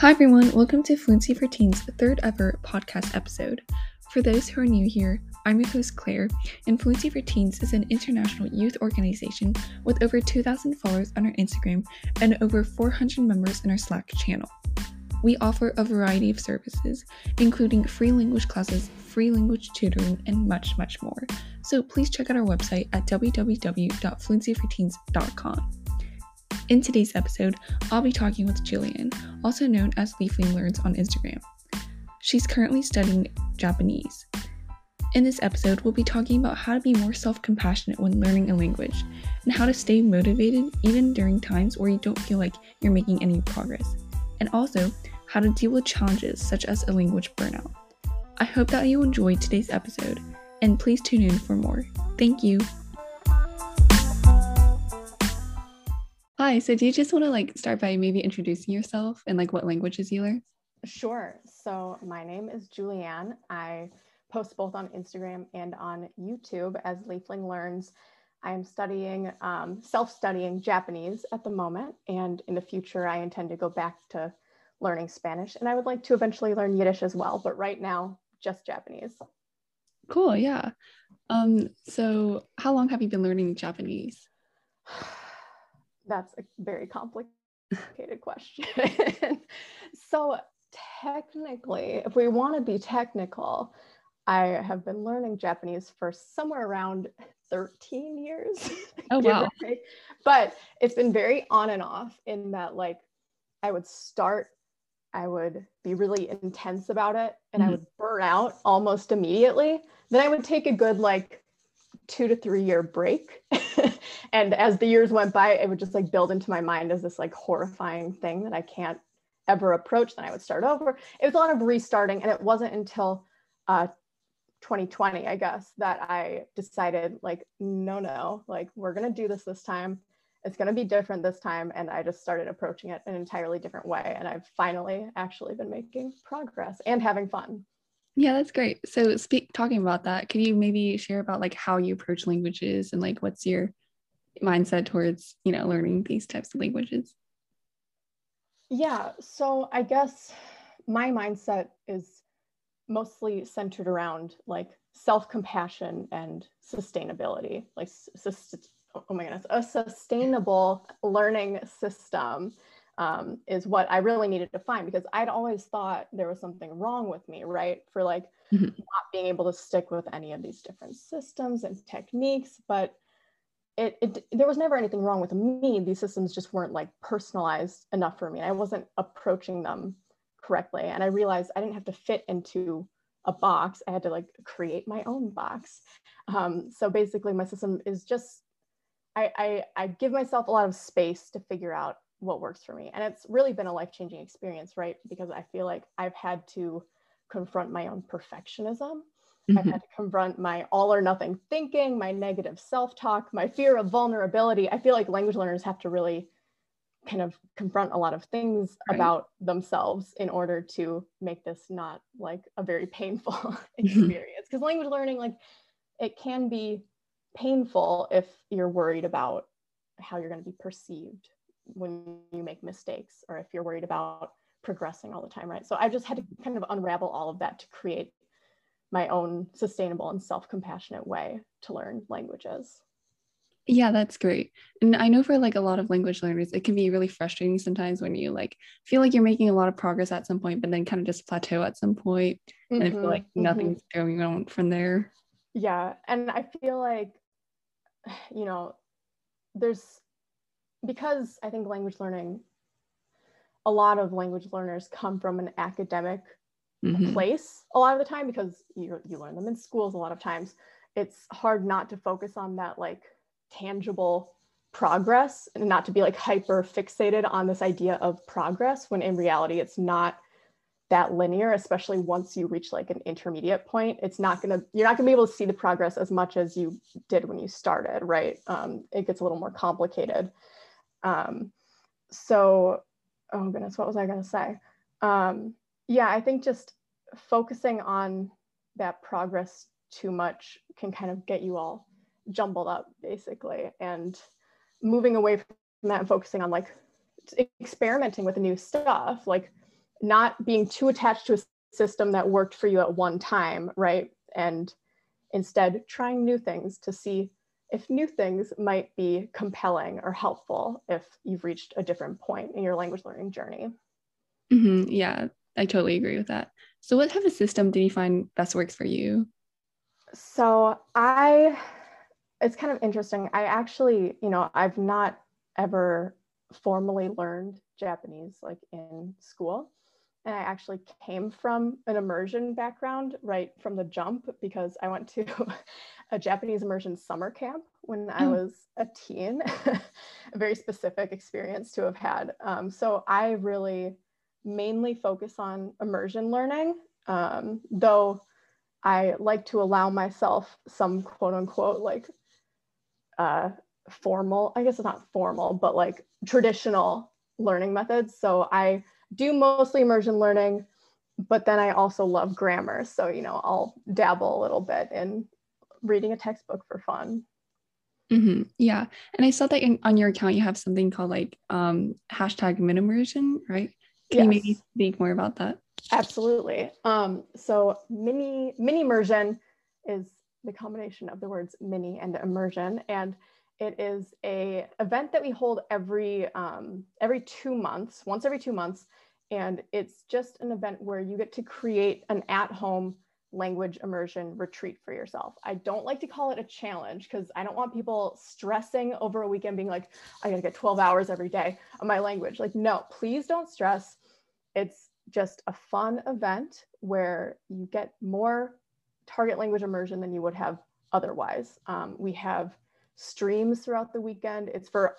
Hi, everyone. Welcome to Fluency for Teens' third ever podcast episode. For those who are new here, I'm your host, Claire, and Fluency for Teens is an international youth organization with over 2,000 followers on our Instagram and over 400 members in our Slack channel. We offer a variety of services, including free language classes, free language tutoring, and much, much more. So please check out our website at www.fluencyforteens.com. In today's episode, I'll be talking with Julianne, also known as Leafling Learns on Instagram. She's currently studying Japanese. In this episode, we'll be talking about how to be more self compassionate when learning a language and how to stay motivated even during times where you don't feel like you're making any progress, and also how to deal with challenges such as a language burnout. I hope that you enjoyed today's episode, and please tune in for more. Thank you. Hi, so do you just want to like start by maybe introducing yourself and like what languages you learn? Sure. So my name is Julianne. I post both on Instagram and on YouTube as Leafling Learns. I am studying, um, self-studying Japanese at the moment, and in the future, I intend to go back to learning Spanish, and I would like to eventually learn Yiddish as well. But right now, just Japanese. Cool. Yeah. Um. So, how long have you been learning Japanese? that's a very complicated question. so, technically, if we want to be technical, I have been learning Japanese for somewhere around 13 years. Oh, wow. But it's been very on and off in that, like, I would start, I would be really intense about it, and mm-hmm. I would burn out almost immediately. Then I would take a good, like, two to three year break. And as the years went by, it would just like build into my mind as this like horrifying thing that I can't ever approach. Then I would start over. It was a lot of restarting. And it wasn't until uh, 2020, I guess, that I decided like, no, no, like we're to do this this time. It's to be different this time. And I just started approaching it an entirely different way. And I've finally actually been making progress and having fun. Yeah, that's great. So speak talking about that, could you maybe share about like how you approach languages and like what's your mindset towards, you know, learning these types of languages? Yeah, so I guess my mindset is mostly centered around like self-compassion and sustainability, like oh my goodness, a sustainable learning system um, is what I really needed to find because I'd always thought there was something wrong with me, right? For like mm-hmm. not being able to stick with any of these different systems and techniques. But it, it there was never anything wrong with me. These systems just weren't like personalized enough for me. I wasn't approaching them correctly. And I realized I didn't have to fit into a box. I had to like create my own box. Um, so basically my system is just I, I, I give myself a lot of space to figure out what works for me. And it's really been a life changing experience, right? Because I feel like I've had to confront my own perfectionism. Mm-hmm. I've had to confront my all or nothing thinking, my negative self talk, my fear of vulnerability. I feel like language learners have to really kind of confront a lot of things right. about themselves in order to make this not like a very painful mm-hmm. experience. Because language learning, like, it can be painful if you're worried about how you're going to be perceived when you make mistakes or if you're worried about progressing all the time, right? So I just had to kind of unravel all of that to create my own sustainable and self-compassionate way to learn languages. Yeah, that's great. And I know for like a lot of language learners, it can be really frustrating sometimes when you like feel like you're making a lot of progress at some point, but then kind of just plateau at some point, mm-hmm, and I feel like mm-hmm. nothing's mm-hmm. going on from there. Yeah. And I feel like, you know, there's because I think language learning, a lot of language learners come from an academic mm-hmm. place a lot of the time because you, you learn them in schools a lot of times. It's hard not to focus on that like tangible progress and not to be like hyper fixated on this idea of progress when in reality it's not that linear especially once you reach like an intermediate point it's not going to you're not going to be able to see the progress as much as you did when you started right um, it gets a little more complicated um, so, oh goodness, what was I going to say? Um, yeah, I think just focusing on that progress too much can kind of get you all jumbled up, basically, and moving away from that and focusing on like experimenting with new stuff. Like not being too attached to a system that worked for you at one time, right? And instead trying new things to see if new things might be compelling or helpful if you've reached a different point in your language learning journey. Mm-hmm. Yeah, I totally agree with that. So, what type of system do you find best works for you? So, I, it's kind of interesting. I actually, you know, I've not ever formally learned Japanese like in school. And I actually came from an immersion background right from the jump because I went to a Japanese immersion summer camp when I hmm. was a teen, a very specific experience to have had. Um, so I really mainly focus on immersion learning, um, though I like to allow myself some quote unquote like uh, formal, I guess it's not formal, but like traditional learning methods. So I do mostly immersion learning, but then I also love grammar. So, you know, I'll dabble a little bit in reading a textbook for fun. Mm-hmm. Yeah. And I saw that in, on your account, you have something called like um, hashtag minimmersion, right? Can yes. you maybe speak more about that? Absolutely. Um, so mini mini immersion is the combination of the words mini and immersion. And it is a event that we hold every um, every two months, once every two months, and it's just an event where you get to create an at-home language immersion retreat for yourself. I don't like to call it a challenge because I don't want people stressing over a weekend being like, I gotta get 12 hours every day of my language. Like, no, please don't stress. It's just a fun event where you get more target language immersion than you would have otherwise. Um, we have streams throughout the weekend. It's for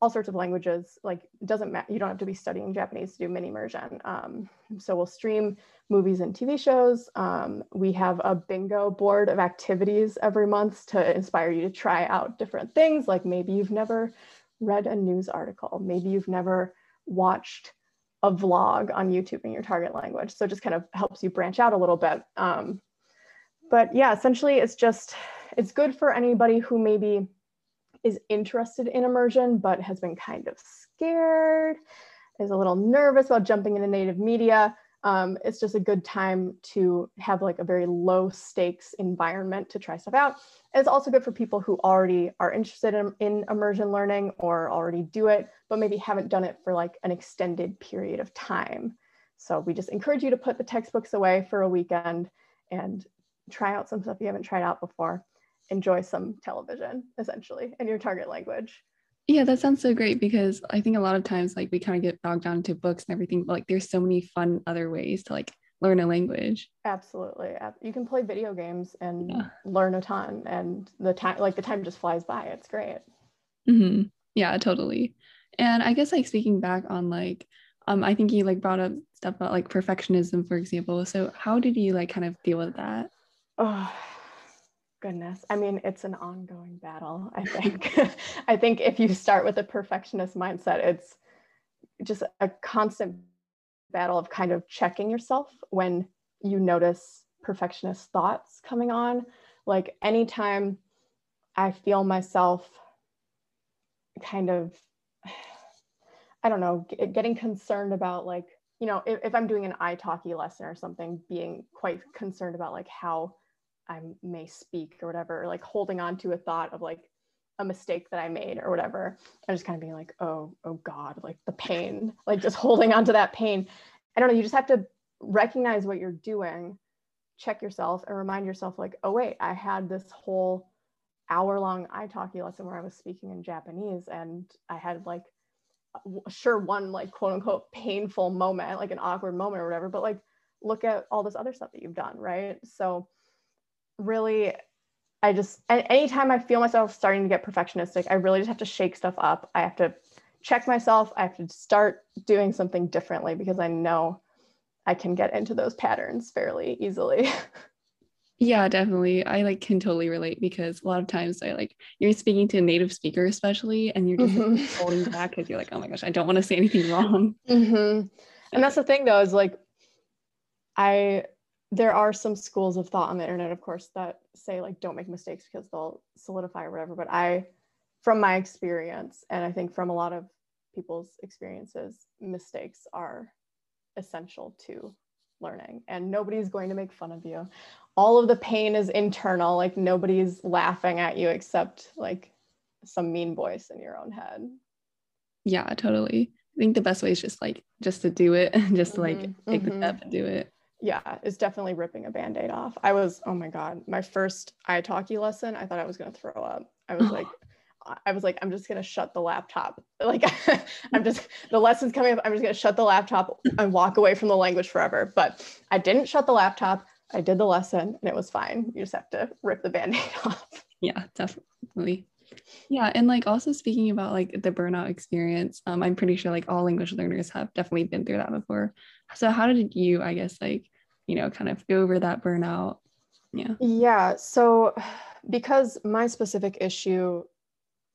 all sorts of languages. Like it doesn't matter. You don't have to be studying Japanese to do mini immersion. Um, so we'll stream movies and TV shows. Um, we have a bingo board of activities every month to inspire you to try out different things. Like maybe you've never read a news article. Maybe you've never watched a vlog on YouTube in your target language. So it just kind of helps you branch out a little bit. Um, but yeah, essentially it's just, it's good for anybody who maybe is interested in immersion, but has been kind of scared, is a little nervous about jumping into native media. Um, it's just a good time to have like a very low stakes environment to try stuff out. It's also good for people who already are interested in, in immersion learning or already do it, but maybe haven't done it for like an extended period of time. So we just encourage you to put the textbooks away for a weekend and try out some stuff you haven't tried out before enjoy some television essentially in your target language. Yeah, that sounds so great because I think a lot of times like we kind of get bogged down into books and everything, but like there's so many fun other ways to like learn a language. Absolutely. You can play video games and yeah. learn a ton and the time like the time just flies by. It's great. Mm-hmm. Yeah, totally. And I guess like speaking back on like um I think you like brought up stuff about like perfectionism, for example. So how did you like kind of deal with that? Oh, Goodness. I mean, it's an ongoing battle, I think. I think if you start with a perfectionist mindset, it's just a constant battle of kind of checking yourself when you notice perfectionist thoughts coming on. Like anytime I feel myself kind of, I don't know, getting concerned about like, you know, if, if I'm doing an italki lesson or something, being quite concerned about like how I may speak or whatever, or like holding on to a thought of like a mistake that I made or whatever. And just kind of being like, oh, oh God, like the pain, like just holding on to that pain. I don't know, you just have to recognize what you're doing, check yourself and remind yourself, like, oh wait, I had this whole hour long italki lesson where I was speaking in Japanese and I had like sure one like quote unquote painful moment, like an awkward moment or whatever, but like look at all this other stuff that you've done, right? So really I just anytime I feel myself starting to get perfectionistic, I really just have to shake stuff up. I have to check myself. I have to start doing something differently because I know I can get into those patterns fairly easily. Yeah, definitely. I like can totally relate because a lot of times I like you're speaking to a native speaker, especially, and you're just mm-hmm. like, holding back because you're like, oh my gosh, I don't want to say anything wrong. Mm-hmm. And that's the thing, though, is like I there are some schools of thought on the internet, of course, that say like don't make mistakes because they'll solidify or whatever. But I, from my experience, and I think from a lot of people's experiences, mistakes are essential to learning and nobody's going to make fun of you all of the pain is internal like nobody's laughing at you except like some mean voice in your own head yeah totally i think the best way is just like just to do it just like mm-hmm. take mm-hmm. the step and do it yeah it's definitely ripping a band-aid off i was oh my god my first italki lesson i thought i was going to throw up i was like I was like, I'm just gonna shut the laptop. Like, I'm just the lesson's coming up. I'm just gonna shut the laptop and walk away from the language forever. But I didn't shut the laptop. I did the lesson and it was fine. You just have to rip the band-aid off. Yeah, definitely. Yeah, and like also speaking about like the burnout experience, um, I'm pretty sure like all language learners have definitely been through that before. So how did you, I guess, like, you know, kind of go over that burnout? Yeah. Yeah. So because my specific issue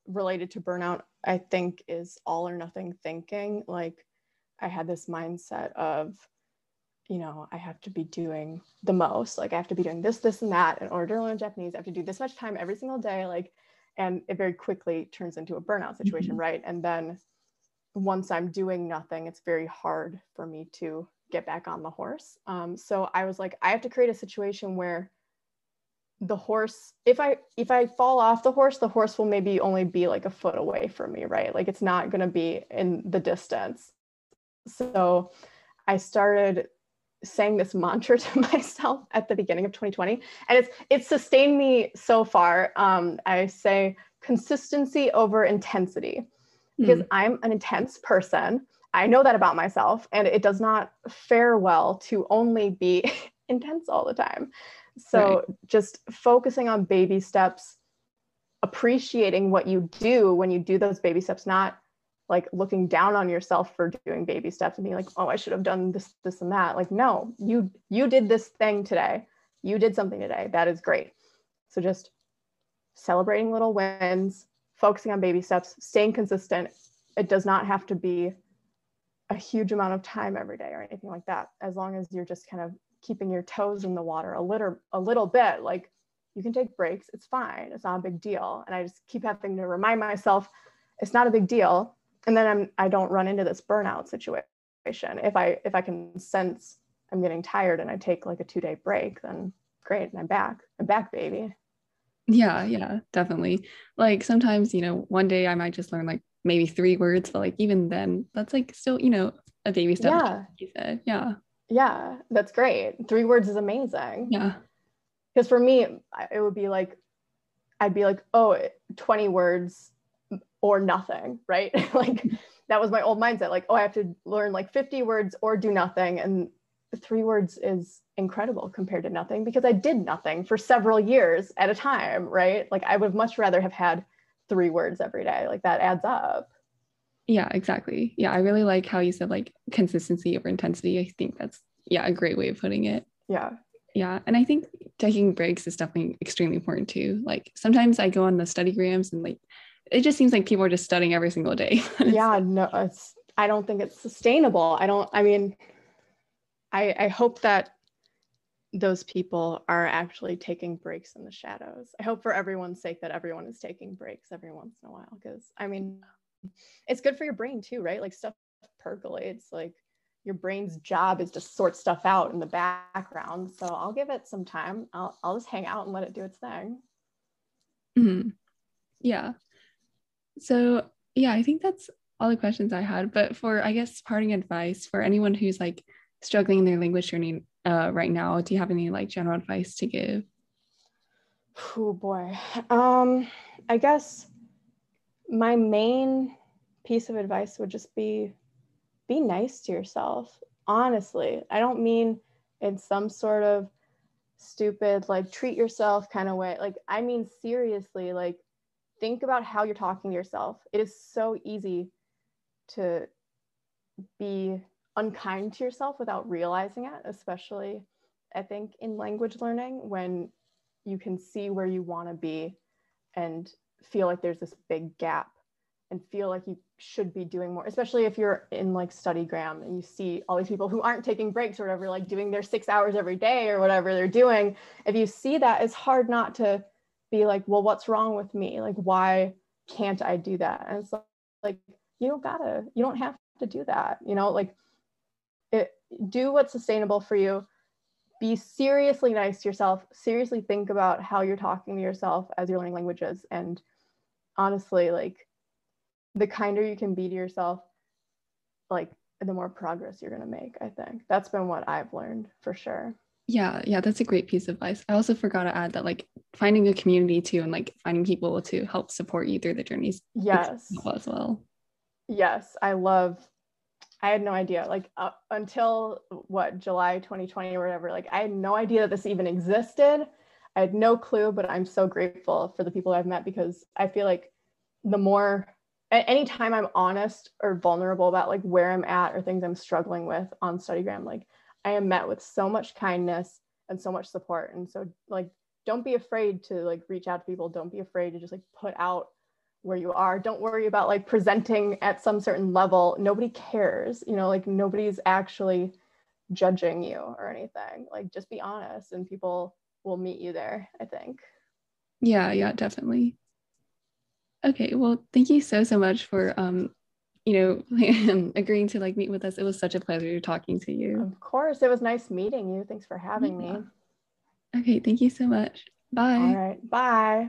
related to burnout, I think, is all or nothing thinking. Like, I had this mindset of, you know, I have to be doing the most. Like, I have to be doing this, this, and that in order to learn Japanese. I have to do this much time every single day. Like, and it very quickly turns into a burnout situation, mm-hmm. right? And then once I'm doing nothing, it's very hard for me to get back on the horse. Um, so I was like, I have to create a situation where the horse if i if i fall off the horse the horse will maybe only be like a foot away from me right like it's not going to be in the distance so i started saying this mantra to myself at the beginning of 2020 and it's it's sustained me so far um, i say consistency over intensity because mm. i'm an intense person i know that about myself and it does not fare well to only be intense all the time so right. just focusing on baby steps, appreciating what you do when you do those baby steps, not like looking down on yourself for doing baby steps and being like, oh, I should have done this, this, and that. Like, no, you you did this thing today. You did something today. That is great. So just celebrating little wins, focusing on baby steps, staying consistent. It does not have to be a huge amount of time every day or anything like that. As long as you're just kind of keeping your toes in the water a little a little bit like you can take breaks it's fine it's not a big deal and i just keep having to remind myself it's not a big deal and then i'm i don't run into this burnout situation if i if i can sense i'm getting tired and i take like a two day break then great and i'm back i'm back baby yeah yeah definitely like sometimes you know one day i might just learn like maybe three words but like even then that's like still you know a baby step yeah you said yeah yeah, that's great. Three words is amazing. Yeah. Because for me, it would be like, I'd be like, oh, 20 words or nothing, right? like that was my old mindset. Like, oh, I have to learn like 50 words or do nothing. And three words is incredible compared to nothing because I did nothing for several years at a time, right? Like I would much rather have had three words every day. Like that adds up. Yeah, exactly. Yeah, I really like how you said like consistency over intensity. I think that's yeah, a great way of putting it. Yeah. Yeah, and I think taking breaks is definitely extremely important too. Like sometimes I go on the studygrams and like it just seems like people are just studying every single day. yeah, no, it's I don't think it's sustainable. I don't I mean I I hope that those people are actually taking breaks in the shadows. I hope for everyone's sake that everyone is taking breaks every once in a while because I mean it's good for your brain too, right? Like stuff percolates, like your brain's job is to sort stuff out in the background. So I'll give it some time. I'll, I'll just hang out and let it do its thing. Mm-hmm. Yeah. So, yeah, I think that's all the questions I had. But for, I guess, parting advice for anyone who's like struggling in their language journey uh, right now, do you have any like general advice to give? Oh boy. Um, I guess my main piece of advice would just be be nice to yourself honestly i don't mean in some sort of stupid like treat yourself kind of way like i mean seriously like think about how you're talking to yourself it is so easy to be unkind to yourself without realizing it especially i think in language learning when you can see where you want to be and feel like there's this big gap and feel like you should be doing more, especially if you're in like StudyGram and you see all these people who aren't taking breaks or whatever, like doing their six hours every day or whatever they're doing. If you see that, it's hard not to be like, well, what's wrong with me? Like, why can't I do that? And it's like, you don't gotta, you don't have to do that. You know, like it, do what's sustainable for you. Be seriously nice to yourself. Seriously think about how you're talking to yourself as you're learning languages. And honestly, like the kinder you can be to yourself, like the more progress you're to make, I think. That's been what I've learned for sure. Yeah, yeah, that's a great piece of advice. I also forgot to add that like finding a community too and like finding people to help support you through the journeys. Yes. As well. Yes, I love I had no idea like uh, until what July 2020 or whatever like I had no idea that this even existed. I had no clue, but I'm so grateful for the people I've met because I feel like the more anytime I'm honest or vulnerable about like where I'm at or things I'm struggling with on StudyGram, like I am met with so much kindness and so much support. And so like don't be afraid to like reach out to people. Don't be afraid to just like put out where you are. Don't worry about like presenting at some certain level. Nobody cares, you know, like nobody's actually judging you or anything. Like just be honest and people will meet you there, I think. Yeah, yeah, definitely. Okay, well, thank you so so much for um, you know, agreeing to like meet with us. It was such a pleasure talking to you. Of course, it was nice meeting you. Thanks for having yeah. me. Okay, thank you so much. Bye. All right, bye.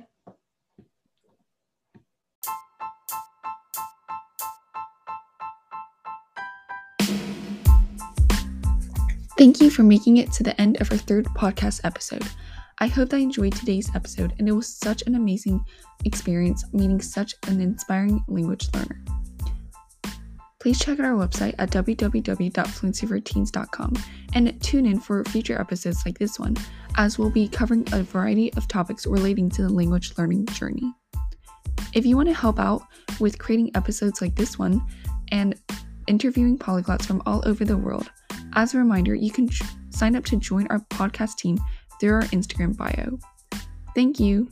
Thank you for making it to the end of our third podcast episode. I hope that you enjoyed today's episode, and it was such an amazing experience meeting such an inspiring language learner. Please check out our website at www.fluencyforteens.com and tune in for future episodes like this one, as we'll be covering a variety of topics relating to the language learning journey. If you want to help out with creating episodes like this one and interviewing polyglots from all over the world, as a reminder, you can sign up to join our podcast team through our Instagram bio. Thank you.